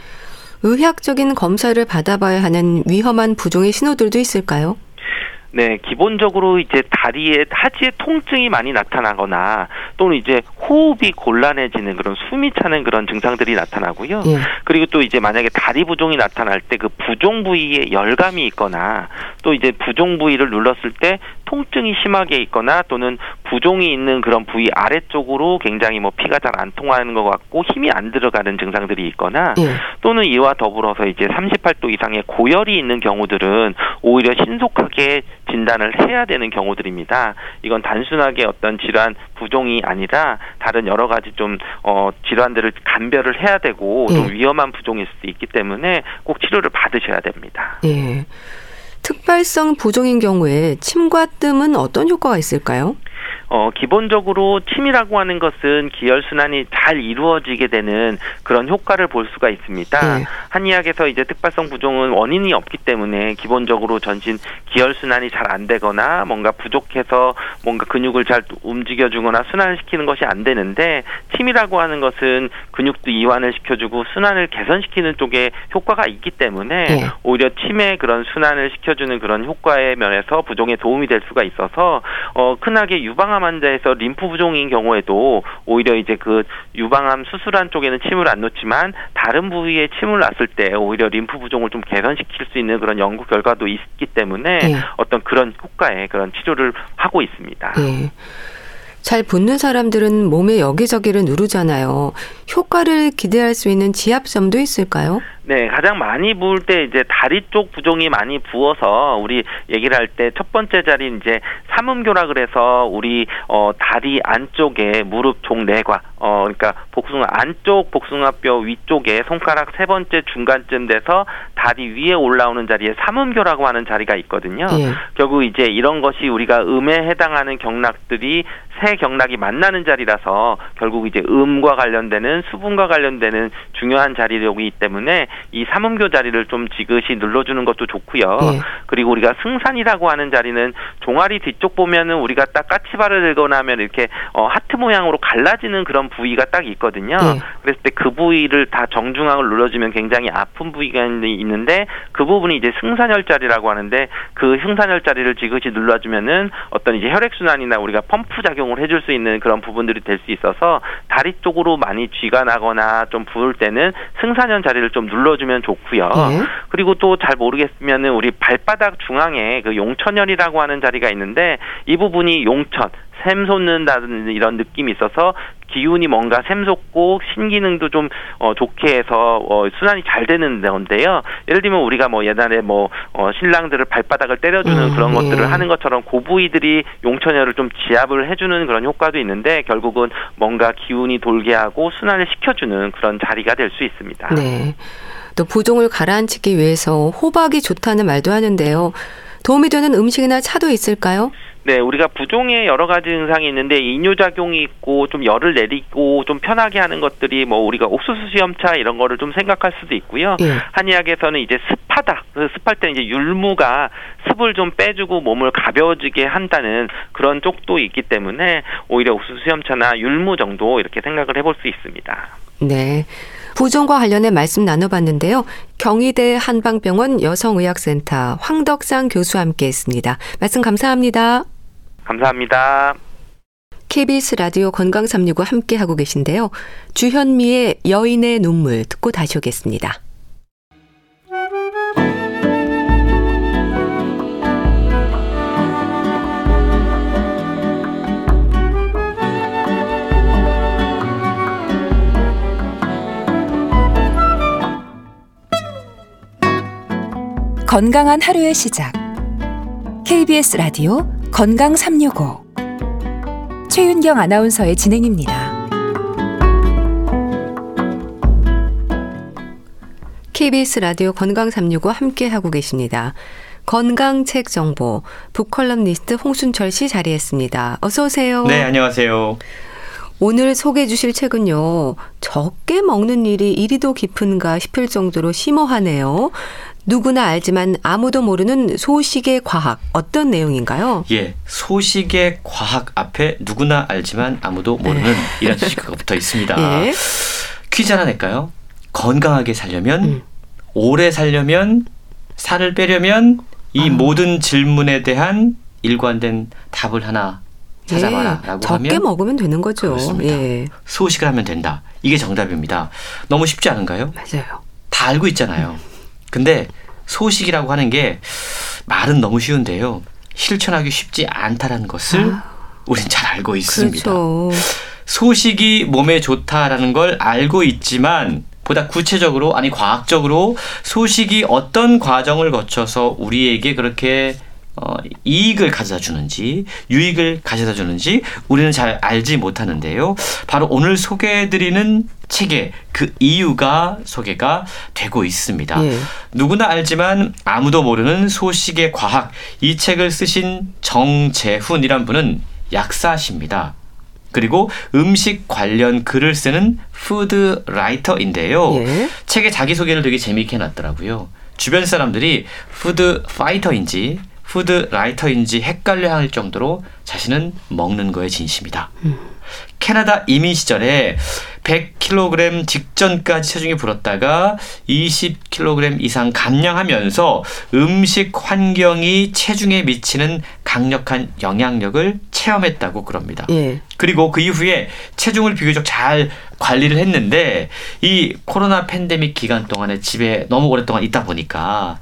의학적인 검사를 받아봐야 하는 위험한 부종의 신호들도 있을까요? 네, 기본적으로 이제 다리에 하지에 통증이 많이 나타나거나 또는 이제 호흡이 곤란해지는 그런 숨이 차는 그런 증상들이 나타나고요. 예. 그리고 또 이제 만약에 다리 부종이 나타날 때 그 부종 부위에 열감이 있거나 또 이제 부종 부위를 눌렀을 때 통증이 심하게 있거나 또는 부종이 있는 그런 부위 아래쪽으로 굉장히 뭐 피가 잘 안 통하는 것 같고 힘이 안 들어가는 증상들이 있거나 예. 또는 이와 더불어서 이제 38도 이상의 고열이 있는 경우들은 오히려 신속하게 진단을 해야 되는 경우들입니다. 이건 단순하게 어떤 질환 부종이 아니라 다른 여러 가지 좀 어, 질환들을 감별을 해야 되고 예. 좀 위험한 부종일 수도 있기 때문에 꼭 치료를 받으셔야 됩니다. 예. 특발성 부종인 경우에 침과 뜸은 어떤 효과가 있을까요? 어, 기본적으로 침이라고 하는 것은 기혈순환이 잘 이루어지게 되는 그런 효과를 볼 수가 있습니다. 네. 한의학에서 이제 특발성 부종은 원인이 없기 때문에 기본적으로 전신 기혈순환이 잘 안 되거나 뭔가 부족해서 뭔가 근육을 잘 움직여주거나 순환시키는 것이 안 되는데 침이라고 하는 것은 근육도 이완을 시켜주고 순환을 개선시키는 쪽에 효과가 있기 때문에 네. 오히려 침의 그런 순환을 시켜주는 그런 효과의 면에서 부종에 도움이 될 수가 있어서 어, 흔하게 유방암 환자에서 림프 부종인 경우에도 오히려 이제 그 유방암 수술한 쪽에는 침을 안 놓지만 다른 부위에 침을 놨을 때 오히려 림프 부종을 좀 개선시킬 수 있는 그런 연구 결과도 있기 때문에 네. 어떤 그런 효과의 그런 치료를 하고 있습니다. 네. 잘 붙는 사람들은 몸에 여기저기를 누르잖아요. 효과를 기대할 수 있는 지압점도 있을까요? 네, 가장 많이 부을 때 이제 다리 쪽 부종이 많이 부어서 우리 얘기를 할 때 첫 번째 자리 이제 삼음교라 그래서 우리 어 다리 안쪽에 무릎 종 내과 어 그러니까 복숭아 안쪽 복숭아뼈 위쪽에 손가락 세 번째 중간쯤 돼서 다리 위에 올라오는 자리에 삼음교라고 하는 자리가 있거든요. 예. 결국 이제 이런 것이 우리가 음에 해당하는 경락들이 세 경락이 만나는 자리라서 결국 이제 음과 관련되는 수분과 관련되는 중요한 자리이기 때문에 이 삼음교 자리를 좀 지그시 눌러주는 것도 좋고요. 네. 그리고 우리가 승산이라고 하는 자리는 종아리 뒤쪽 보면은 우리가 딱 까치발을 들거나 하면 이렇게 어, 하트 모양으로 갈라지는 그런 부위가 딱 있거든요. 네. 그랬을 때 그 부위를 다 정중앙을 눌러주면 굉장히 아픈 부위가 있는데 그 부분이 이제 승산혈 자리라고 하는데 그 승산혈 자리를 지그시 눌러주면은 어떤 이제 혈액 순환이나 우리가 펌프 작용을 해줄 수 있는 그런 부분들이 될 수 있어서 다리 쪽으로 많이 쥐가 나거나 좀 부을 때는 승산혈 자리를 좀 눌러 눌러주면 좋고요. 예. 그리고 또 잘 모르겠으면은 우리 발바닥 중앙에 그 용천혈이라고 하는 자리가 있는데 이 부분이 용천 샘 솟는다는 이런 느낌이 있어서 기운이 뭔가 샘솟고 신기능도 좀 어, 좋게 해서 어, 순환이 잘 되는 건데요. 예를 들면 우리가 뭐 옛날에 뭐 어, 신랑들을 발바닥을 때려주는 음, 그런 예. 것들을 하는 것처럼 고부위들이 용천혈을 좀 지압을 해주는 그런 효과도 있는데 결국은 뭔가 기운이 돌게 하고 순환을 시켜주는 그런 자리가 될 수 있습니다. 네. 또 부종을 가라앉히기 위해서 호박이 좋다는 말도 하는데요. 도움이 되는 음식이나 차도 있을까요? 네, 우리가 부종에 여러 가지 증상이 있는데 이뇨작용이 있고 좀 열을 내리고 좀 편하게 하는 것들이 뭐 우리가 옥수수 수염차 이런 거를 좀 생각할 수도 있고요. 예. 한의학에서는 이제 습하다. 그래서 습할 때는 이제 율무가 습을 좀 빼주고 몸을 가벼워지게 한다는 그런 쪽도 있기 때문에 오히려 옥수수 수염차나 율무 정도 이렇게 생각을 해볼 수 있습니다. 네. 부종과 관련해 말씀 나눠봤는데요. 경희대 한방병원 여성의학센터 황덕상 교수와 함께했습니다. 말씀 감사합니다. 감사합니다. KBS 라디오 건강 365 함께 하고 계신데요. 주현미의 여인의 눈물 듣고 다시 오겠습니다. 건강한 하루의 시작. KBS 라디오 건강 365. 최윤경 아나운서의 진행입니다. KBS 라디오 건강 365 함께 하고 계십니다. 건강 책 정보 북컬럼니스트 홍순철 씨 자리했습니다. 어서 오세요. 네, 안녕하세요. 오늘 소개해 주실 책은요. 적게 먹는 일이 이리도 깊은가 싶을 정도로 심오하네요. 누구나 알지만 아무도 모르는 소식의 과학 어떤 내용인가요? 예, 소식의 과학 앞에 누구나 알지만 아무도 모르는 네. 이런 지식가 붙어 있습니다. 예. 퀴즈 하나 낼까요? 건강하게 살려면 음. 오래 살려면 살을 빼려면 이 아. 모든 질문에 대한 일관된 답을 하나 찾아봐라라고 예, 적게 하면 먹으면 되는 거죠. 그렇습니다. 예. 소식을 하면 된다. 이게 정답입니다. 너무 쉽지 않은가요? 맞아요. 다 알고 있잖아요. 음. 근데 소식이라고 하는 게 말은 너무 쉬운데요. 실천하기 쉽지 않다라는 것을 아, 우린 잘 알고 있습니다. 그렇죠. 소식이 몸에 좋다라는 걸 알고 있지만 보다 구체적으로 아니 과학적으로 소식이 어떤 과정을 거쳐서 우리에게 그렇게 어, 이익을 가져다 주는지 유익을 가져다 주는지 우리는 잘 알지 못하는데요. 바로 오늘 소개해드리는 책에 그 이유가 소개가 되고 있습니다. 예. 누구나 알지만 아무도 모르는 소식의 과학 이 책을 쓰신 정재훈이란 분은 약사십니다. 그리고 음식 관련 글을 쓰는 food writer인데요. 예. 책에 자기소개를 되게 재미있게 해놨더라고요. 주변 사람들이 food fighter인지 food writer인지 헷갈려 할 정도로 자신은 먹는 거에 진심이다. 음. 캐나다 이민 시절에 100kg 직전까지 체중이 불었다가 20kg 이상 감량하면서 음식 환경이 체중에 미치는 강력한 영향력을 체험했다고 그럽니다. 예. 그리고 그 이후에 체중을 비교적 잘 관리를 했는데 이 코로나 팬데믹 기간 동안에 집에 너무 오랫동안 있다 보니까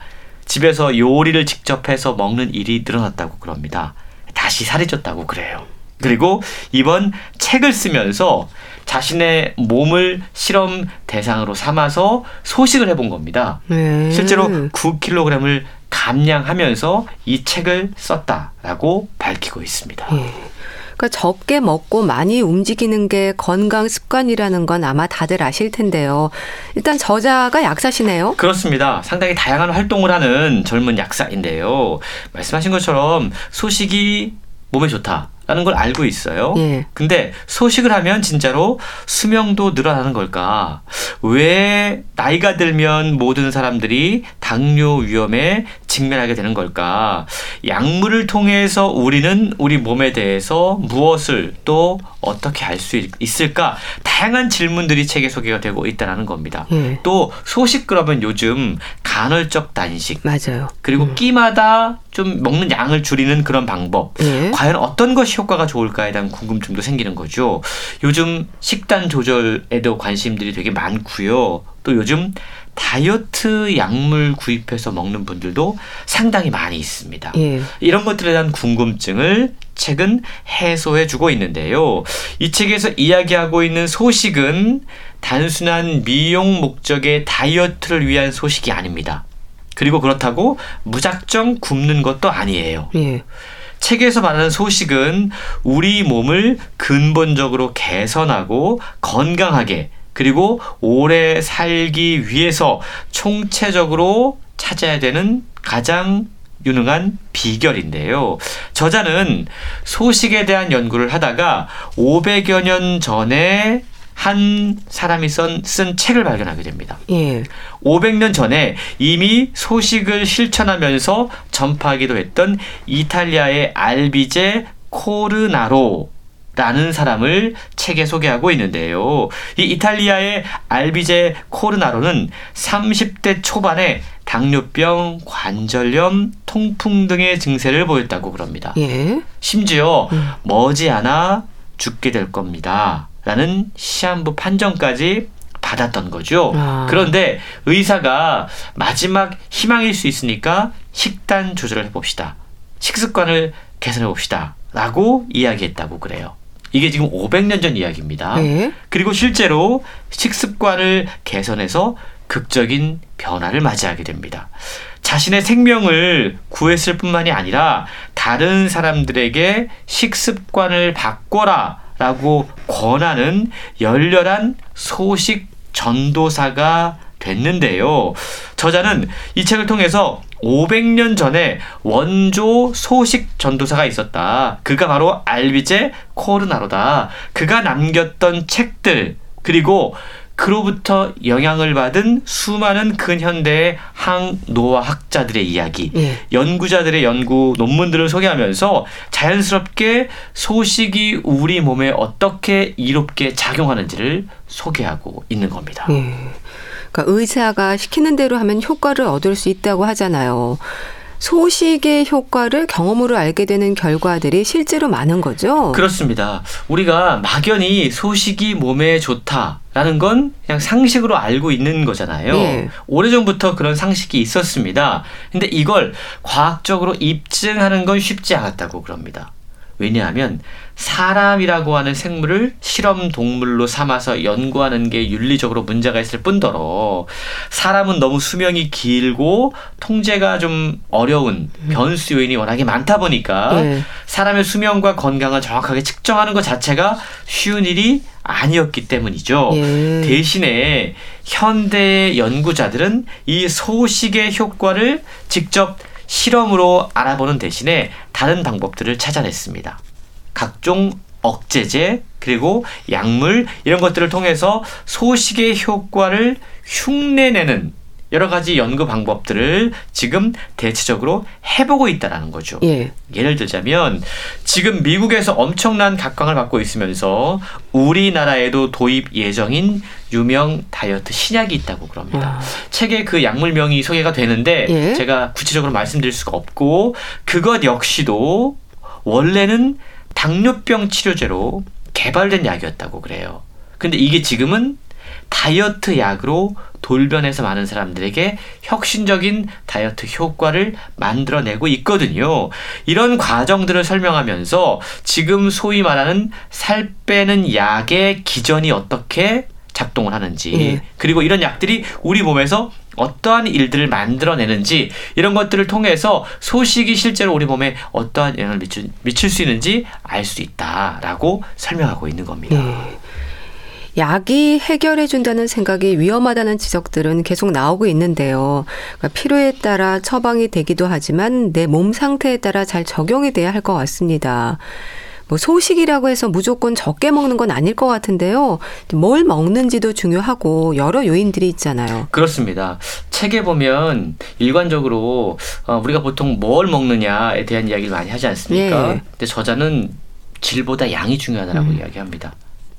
집에서 요리를 직접 해서 먹는 일이 늘어났다고 그럽니다. 다시 살이 쪘다고 그래요. 그리고 이번 책을 쓰면서 자신의 몸을 실험 대상으로 삼아서 소식을 해본 겁니다. 네. 실제로 9kg을 감량하면서 이 책을 썼다라고 밝히고 있습니다. 네. 그러니까 적게 먹고 많이 움직이는 게 건강 습관이라는 건 아마 다들 아실 텐데요. 일단 저자가 약사시네요. 그렇습니다. 상당히 다양한 활동을 하는 젊은 약사인데요. 말씀하신 것처럼 소식이 몸에 좋다. 라는 걸 알고 있어요. 예. 근데 소식을 하면 진짜로 수명도 늘어나는 걸까? 왜 나이가 들면 모든 사람들이 당뇨 위험에 직면하게 되는 걸까? 약물을 통해서 우리는 우리 몸에 대해서 무엇을 또 어떻게 알 수 있을까? 다양한 질문들이 책에 소개가 되고 있다는 겁니다. 예. 또 소식 그러면 요즘 간헐적 단식. 맞아요. 그리고 음. 끼마다 좀 먹는 양을 줄이는 그런 방법. 예. 과연 어떤 것이 효과가 좋을까에 대한 궁금증도 생기는 거죠. 요즘 식단 조절에도 관심들이 되게 많고요. 또 요즘 다이어트 약물 구입해서 먹는 분들도 상당히 많이 있습니다. 예. 이런 것들에 대한 궁금증을 책은 해소해 주고 있는데요. 이 책에서 이야기하고 있는 소식은 단순한 미용 목적의 다이어트를 위한 소식이 아닙니다. 그리고 그렇다고 무작정 굶는 것도 아니에요. 예. 책에서 말하는 소식은 우리 몸을 근본적으로 개선하고 건강하게 그리고 오래 살기 위해서 총체적으로 찾아야 되는 가장 유능한 비결인데요. 저자는 소식에 대한 연구를 하다가 500여 년 전에 한 사람이 쓴, 쓴 책을 발견하게 됩니다. 예. 500년 전에 이미 소식을 실천하면서 전파하기도 했던 이탈리아의 알비제 코르나로 라는 사람을 책에 소개하고 있는데요. 이 이탈리아의 알비제 코르나로는 30대 초반에 당뇨병, 관절염, 통풍 등의 증세를 보였다고 그럽니다. 예. 심지어 음. 머지않아 죽게 될 겁니다. 라는 시한부 판정까지 받았던 거죠. 아. 그런데 의사가 마지막 희망일 수 있으니까 식단 조절을 해봅시다. 식습관을 개선해 봅시다. 라고 이야기했다고 그래요. 이게 지금 500년 전 이야기입니다. 네. 그리고 실제로 식습관을 개선해서 극적인 변화를 맞이하게 됩니다. 자신의 생명을 구했을 뿐만이 아니라 다른 사람들에게 식습관을 바꿔라 라고 권하는 열렬한 소식 전도사가 됐는데요. 저자는 이 책을 통해서 500년 전에 원조 소식 전도사가 있었다. 그가 바로 알비제 코르나로다. 그가 남겼던 책들 그리고 그로부터 영향을 받은 수많은 근현대의 항노화학자들의 이야기, 예. 연구자들의 연구 논문들을 소개하면서 자연스럽게 소식이 우리 몸에 어떻게 이롭게 작용하는지를 소개하고 있는 겁니다. 예. 그러니까 의사가 시키는 대로 하면 효과를 얻을 수 있다고 하잖아요. 소식의 효과를 경험으로 알게 되는 결과들이 실제로 많은 거죠. 그렇습니다. 우리가 막연히 소식이 몸에 좋다 라는 건 그냥 상식으로 알고 있는 거잖아요. 예. 오래전부터 그런 상식이 있었습니다. 근데 이걸 과학적으로 입증하는 건 쉽지 않았다고 그럽니다. 왜냐하면 사람이라고 하는 생물을 실험 동물로 삼아서 연구하는 게 윤리적으로 문제가 있을 뿐더러 사람은 너무 수명이 길고 통제가 좀 어려운 변수 요인이 워낙에 많다 보니까 네. 사람의 수명과 건강을 정확하게 측정하는 것 자체가 쉬운 일이 아니었기 때문이죠. 예. 대신에 현대 연구자들은 이 소식의 효과를 직접 실험으로 알아보는 대신에 다른 방법들을 찾아냈습니다. 각종 억제제 그리고 약물 이런 것들을 통해서 소식의 효과를 흉내내는 여러 가지 연구 방법들을 지금 대체적으로 해보고 있다라는 거죠. 예. 예를 들자면 지금 미국에서 엄청난 각광을 받고 있으면서 우리나라에도 도입 예정인 유명 다이어트 신약이 있다고 그럽니다. 아. 책에 그 약물명이 소개가 되는데 예. 제가 구체적으로 말씀드릴 수가 없고 그것 역시도 원래는 당뇨병 치료제로 개발된 약이었다고 그래요. 근데 이게 지금은 다이어트 약으로 돌변해서 많은 사람들에게 혁신적인 다이어트 효과를 만들어내고 있거든요. 이런 과정들을 설명하면서 지금 소위 말하는 살 빼는 약의 기전이 어떻게 작동을 하는지 예. 그리고 이런 약들이 우리 몸에서 어떠한 일들을 만들어내는지 이런 것들을 통해서 소식이 실제로 우리 몸에 어떠한 영향을 미칠, 미칠 수 있는지 알 수 있다라고 설명하고 있는 겁니다. 예. 약이 해결해 준다는 생각이 위험하다는 지적들은 계속 나오고 있는데요. 그러니까 필요에 따라 처방이 되기도 하지만 내 몸 상태에 따라 잘 적용이 돼야 할 것 같습니다. 뭐 소식이라고 해서 무조건 적게 먹는 건 아닐 것 같은데요. 뭘 먹는지도 중요하고 여러 요인들이 있잖아요. 그렇습니다. 책에 보면 일관적으로 어, 우리가 보통 뭘 먹느냐에 대한 이야기를 많이 하지 않습니까? 예. 근데 저자는 질보다 양이 중요하다라고 음. 이야기합니다.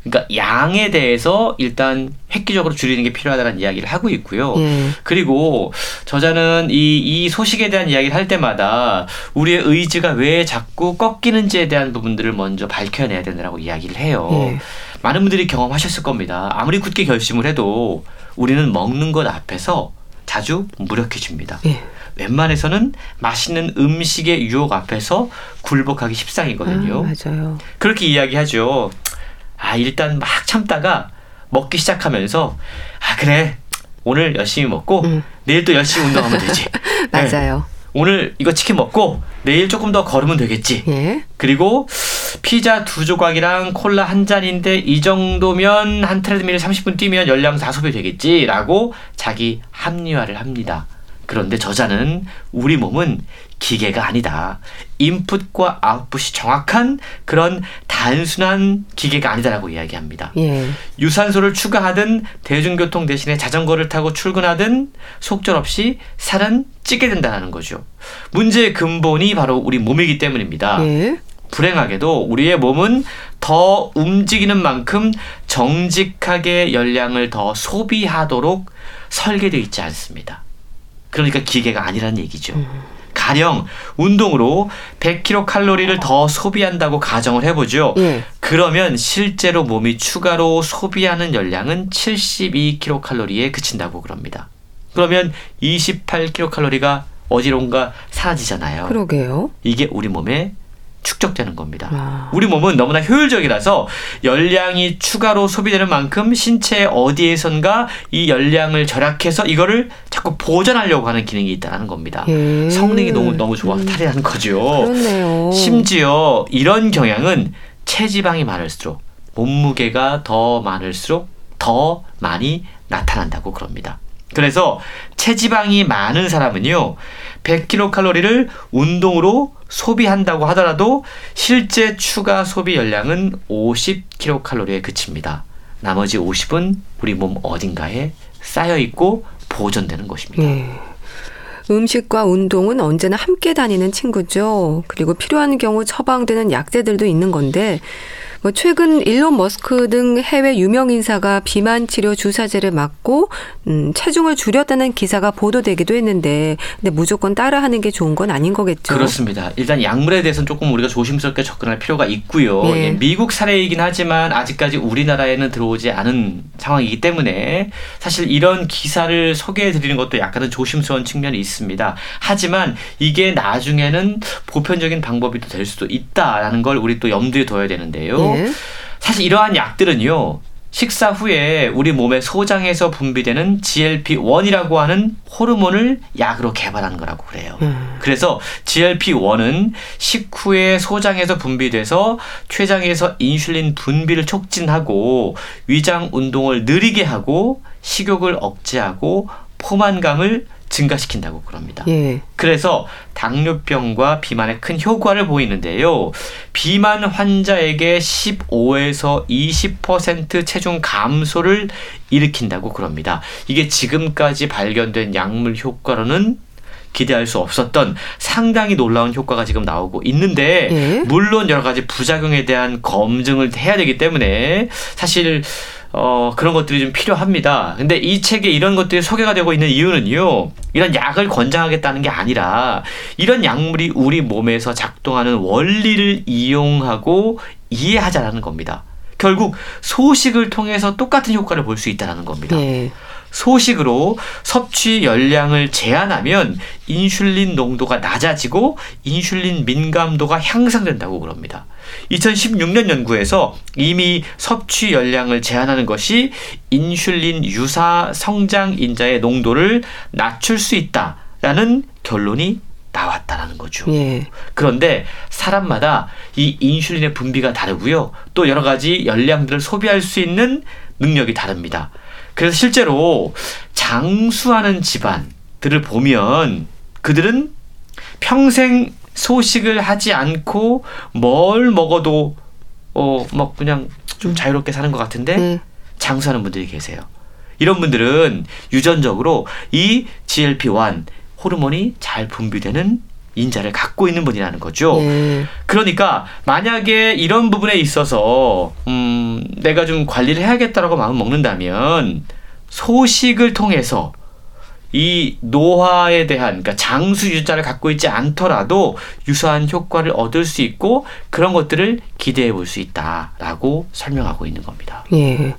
그러니까 양에 대해서 일단 획기적으로 줄이는 게 필요하다는 이야기를 하고 있고요. 예. 그리고 저자는 이, 이 소식에 대한 이야기를 할 때마다 우리의 의지가 왜 자꾸 꺾이는지에 대한 부분들을 먼저 밝혀내야 된다고 이야기를 해요. 예. 많은 분들이 경험하셨을 겁니다. 아무리 굳게 결심을 해도 우리는 먹는 것 앞에서 자주 무력해집니다. 예. 웬만해서는 맛있는 음식의 유혹 앞에서 굴복하기 십상이거든요. 아, 맞아요. 그렇게 이야기하죠. 아, 일단 막 참다가 먹기 시작하면서 아, 그래. 오늘 열심히 먹고 음. 내일 또 열심히 운동하면 되지. 네. 맞아요. 오늘 이거 치킨 먹고 내일 조금 더 걸으면 되겠지. 예. 그리고 피자 두 조각이랑 콜라 한 잔인데 이 정도면 한 트레드밀 30분 뛰면 열량 다 소비되겠지라고 자기 합리화를 합니다. 그런데 저자는 우리 몸은 기계가 아니다. 인풋과 아웃풋이 정확한 그런 단순한 기계가 아니다라고 이야기합니다. 예. 유산소를 추가하든 대중교통 대신에 자전거를 타고 출근하든 속절없이 살은 찌게 된다는 거죠. 문제의 근본이 바로 우리 몸이기 때문입니다. 예. 불행하게도 우리의 몸은 더 움직이는 만큼 정직하게 열량을 더 소비하도록 설계되어 있지 않습니다. 그러니까 기계가 아니라는 얘기죠. 가령 운동으로 100kcal 칼로리를 더 소비한다고 가정을 해보죠. 예. 그러면 실제로 몸이 추가로 소비하는 열량은 72kcal 칼로리에 그친다고 그럽니다. 그러면 28kcal 칼로리가 어디론가 사라지잖아요. 그러게요. 이게 우리 몸에 축적되는 겁니다. 아. 우리 몸은 너무나 효율적이라서 열량이 추가로 소비되는 만큼 신체 어디에선가 이 열량을 절약해서 이거를 자꾸 보존하려고 하는 기능이 있다는 겁니다. 예. 성능이 너무 너무 좋아서 탈이라는 거죠. 그렇네요. 심지어 이런 경향은 체지방이 많을수록 몸무게가 더 많을수록 더 많이 나타난다고 그럽니다. 그래서 체지방이 많은 사람은요, 100kcal를 운동으로 소비한다고 하더라도 실제 추가 소비 열량은 50kcal에 그칩니다. 나머지 50은 우리 몸 어딘가에 쌓여 있고 보존되는 것입니다. 예. 음식과 운동은 언제나 함께 다니는 친구죠. 그리고 필요한 경우 처방되는 약제들도 있는 건데, 뭐 최근 일론 머스크 등 해외 유명 인사가 비만 치료 주사제를 맞고 음, 체중을 줄였다는 기사가 보도되기도 했는데, 근데 무조건 따라하는 게 좋은 건 아닌 거겠죠. 그렇습니다. 일단 약물에 대해서는 조금 우리가 조심스럽게 접근할 필요가 있고요. 예. 예, 미국 사례이긴 하지만 아직까지 우리나라에는 들어오지 않은 상황이기 때문에 사실 이런 기사를 소개해 드리는 것도 약간은 조심스러운 측면이 있습니다. 하지만 이게 나중에는 보편적인 방법이 또 될 수도 있다라는 걸 우리 또 염두에 둬야 되는데요. 예. 사실 이러한 약들은요. 식사 후에 우리 몸의 소장에서 분비되는 GLP-1이라고 하는 호르몬을 약으로 개발한 거라고 그래요. 음. 그래서 GLP-1은 식후에 소장에서 분비돼서 췌장에서 인슐린 분비를 촉진하고 위장 운동을 느리게 하고 식욕을 억제하고 포만감을 증가시킨다고 그럽니다. 예. 그래서 당뇨병과 비만에 큰 효과를 보이는데요. 비만 환자에게 15에서 20% 체중 감소를 일으킨다고 그럽니다. 이게 지금까지 발견된 약물 효과로는 기대할 수 없었던 상당히 놀라운 효과가 지금 나오고 있는데 예. 물론 여러 가지 부작용에 대한 검증을 해야 되기 때문에 사실 어, 그런 것들이 좀 필요합니다. 근데 이 책에 이런 것들이 소개가 되고 있는 이유는요, 이런 약을 권장하겠다는 게 아니라, 이런 약물이 우리 몸에서 작동하는 원리를 이용하고 이해하자라는 겁니다. 결국 소식을 통해서 똑같은 효과를 볼 수 있다는 겁니다. 예. 소식으로 섭취 열량을 제한하면 인슐린 농도가 낮아지고 인슐린 민감도가 향상된다고 그럽니다. 2016년 연구에서 이미 섭취 열량을 제한하는 것이 인슐린 유사 성장 인자의 농도를 낮출 수 있다라는 결론이 나왔다라는 거죠. 예. 그런데 사람마다 이 인슐린의 분비가 다르고요. 또 여러 가지 열량들을 소비할 수 있는 능력이 다릅니다. 그래서 실제로 장수하는 집안들을 보면 그들은 평생 소식을 하지 않고 뭘 먹어도 어 막 그냥 좀 자유롭게 사는 것 같은데 네. 장수하는 분들이 계세요. 이런 분들은 유전적으로 이 GLP-1 호르몬이 잘 분비되는 인자를 갖고 있는 분이라는 거죠. 예. 그러니까 만약에 이런 부분에 있어서 음 내가 좀 관리를 해야겠다라고 마음 먹는다면 소식을 통해서 이 노화에 대한 그러니까 장수 유자를 갖고 있지 않더라도 유사한 효과를 얻을 수 있고 그런 것들을 기대해 볼 수 있다라고 설명하고 있는 겁니다. 예.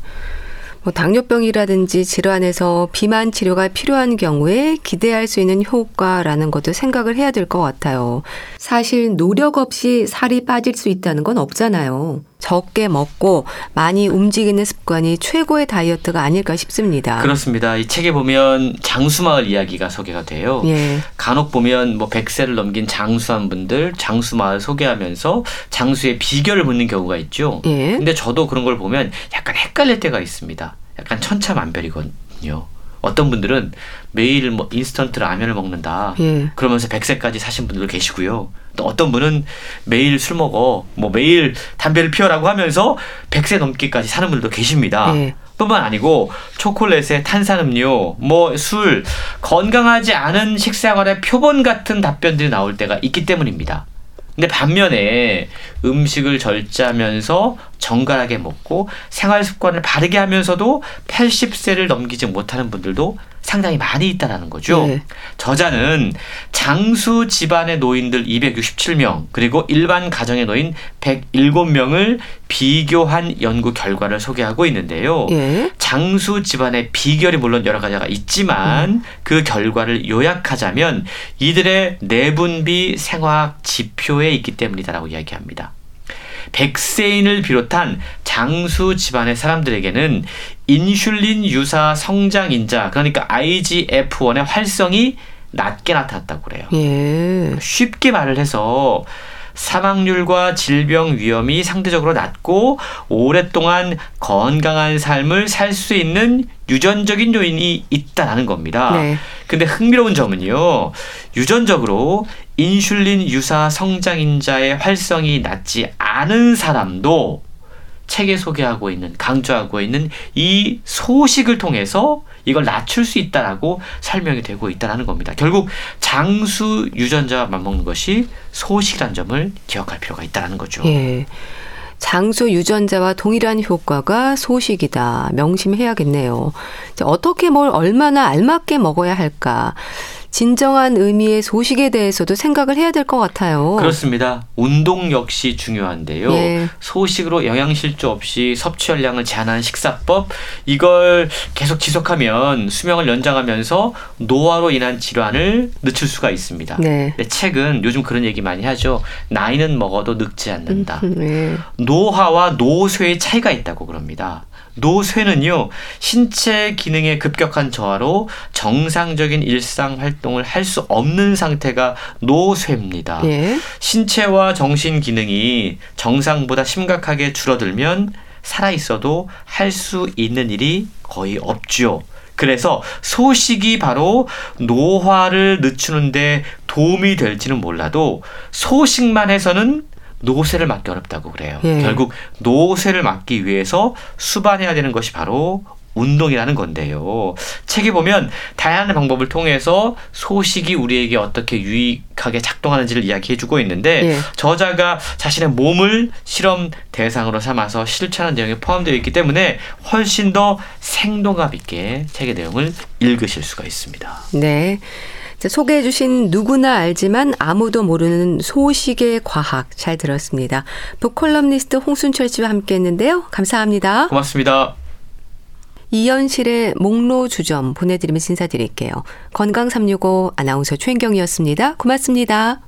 뭐 당뇨병이라든지 질환에서 비만 치료가 필요한 경우에 기대할 수 있는 효과라는 것도 생각을 해야 될 것 같아요. 사실 노력 없이 살이 빠질 수 있다는 건 없잖아요. 적게 먹고 많이 움직이는 습관이 최고의 다이어트가 아닐까 싶습니다. 그렇습니다. 이 책에 보면 장수마을 이야기가 소개가 돼요. 예. 간혹 보면 뭐 100세를 넘긴 장수한 분들 장수마을 소개하면서 장수의 비결을 묻는 경우가 있죠. 예. 근데 저도 그런 걸 보면 약간 헷갈릴 때가 있습니다. 약간 천차만별이거든요. 어떤 분들은 매일 뭐 인스턴트 라면을 먹는다. 예. 그러면서 100세까지 사신 분들도 계시고요. 또 어떤 분은 매일 술 먹어, 뭐 매일 담배를 피워라고 하면서 100세 넘기까지 사는 분들도 계십니다. 예. 뿐만 아니고 초콜릿에 탄산음료, 뭐 술, 건강하지 않은 식생활의 표본 같은 답변들이 나올 때가 있기 때문입니다. 근데 반면에 음식을 절제하면서 정갈하게 먹고 생활 습관을 바르게 하면서도 80세를 넘기지 못하는 분들도 상당히 많이 있다라는 거죠. 네. 저자는 장수 집안의 노인들 267명 그리고 일반 가정의 노인 107명을 비교한 연구 결과를 소개하고 있는데요. 예. 장수 집안의 비결이 물론 여러 가지가 있지만 그 결과를 요약하자면 이들의 내분비 생화학 지표에 있기 때문이다라고 이야기합니다. 백세인을 비롯한 장수 집안의 사람들에게는 인슐린 유사 성장인자 그러니까 IGF-1의 활성이 낮게 나타났다고 그래요. 예. 쉽게 말을 해서 사망률과 질병 위험이 상대적으로 낮고 오랫동안 건강한 삶을 살 수 있는 유전적인 요인이 있다라는 겁니다. 네. 근데 흥미로운 점은요. 유전적으로 인슐린 유사 성장인자의 활성이 낮지 않은 사람도 책에 소개하고 있는 강조하고 있는 이 소식을 통해서 이걸 낮출 수 있다라고 설명이 되고 있다라는 겁니다. 결국 장수 유전자와 맞먹는 것이 소식이라는 점을 기억할 필요가 있다라는 거죠. 예. 장수 유전자와 동일한 효과가 소식이다. 명심해야겠네요. 자, 어떻게 뭘 얼마나 알맞게 먹어야 할까? 진정한 의미의 소식에 대해서도 생각을 해야 될 것 같아요. 그렇습니다. 운동 역시 중요한데요. 예. 소식으로 영양실조 없이 섭취 열량을 제한하는 식사법 이걸 계속 지속하면 수명을 연장하면서 노화로 인한 질환을 늦출 수가 있습니다. 네. 근데 책은 요즘 그런 얘기 많이 하죠. 나이는 먹어도 늙지 않는다. 네. 노화와 노쇠의 차이가 있다고 그럽니다. 노쇠는요, 신체 기능의 급격한 저하로 정상적인 일상 활동을 할 수 없는 상태가 노쇠입니다. 예. 신체와 정신 기능이 정상보다 심각하게 줄어들면 살아 있어도 할 수 있는 일이 거의 없죠. 그래서 소식이 바로 노화를 늦추는데 도움이 될지는 몰라도 소식만 해서는 노쇠를 막기 어렵다고 그래요. 예. 결국 노쇠를 막기 위해서 수반해야 되는 것이 바로 운동이라는 건데요. 책에 보면 다양한 방법을 통해서 소식이 우리에게 어떻게 유익하게 작동하는지를 이야기해주고 있는데 예. 저자가 자신의 몸을 실험 대상으로 삼아서 실천한 내용이 포함되어 있기 때문에 훨씬 더 생동감 있게 책의 내용을 읽으실 수가 있습니다. 네. 소개해 주신 누구나 알지만 아무도 모르는 소식의 과학 잘 들었습니다. 북콜럼니스트 홍순철 씨와 함께 했는데요. 감사합니다. 고맙습니다. 이연실의 목로 주점 보내드리면서 인사드릴게요. 건강365 아나운서 최인경이었습니다. 고맙습니다.